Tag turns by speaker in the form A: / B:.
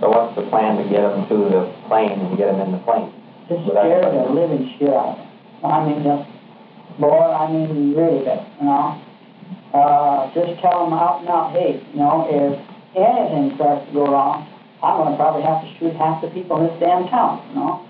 A: So what's the plan to get them to the plane and get them in the plane?
B: just scare the living shit out of them. I mean, just, boy, I mean, really bad, you know? Uh, just tell them out and out, hey, you know, if anything starts to go wrong, I'm gonna probably have to shoot half the people in this damn town, you know?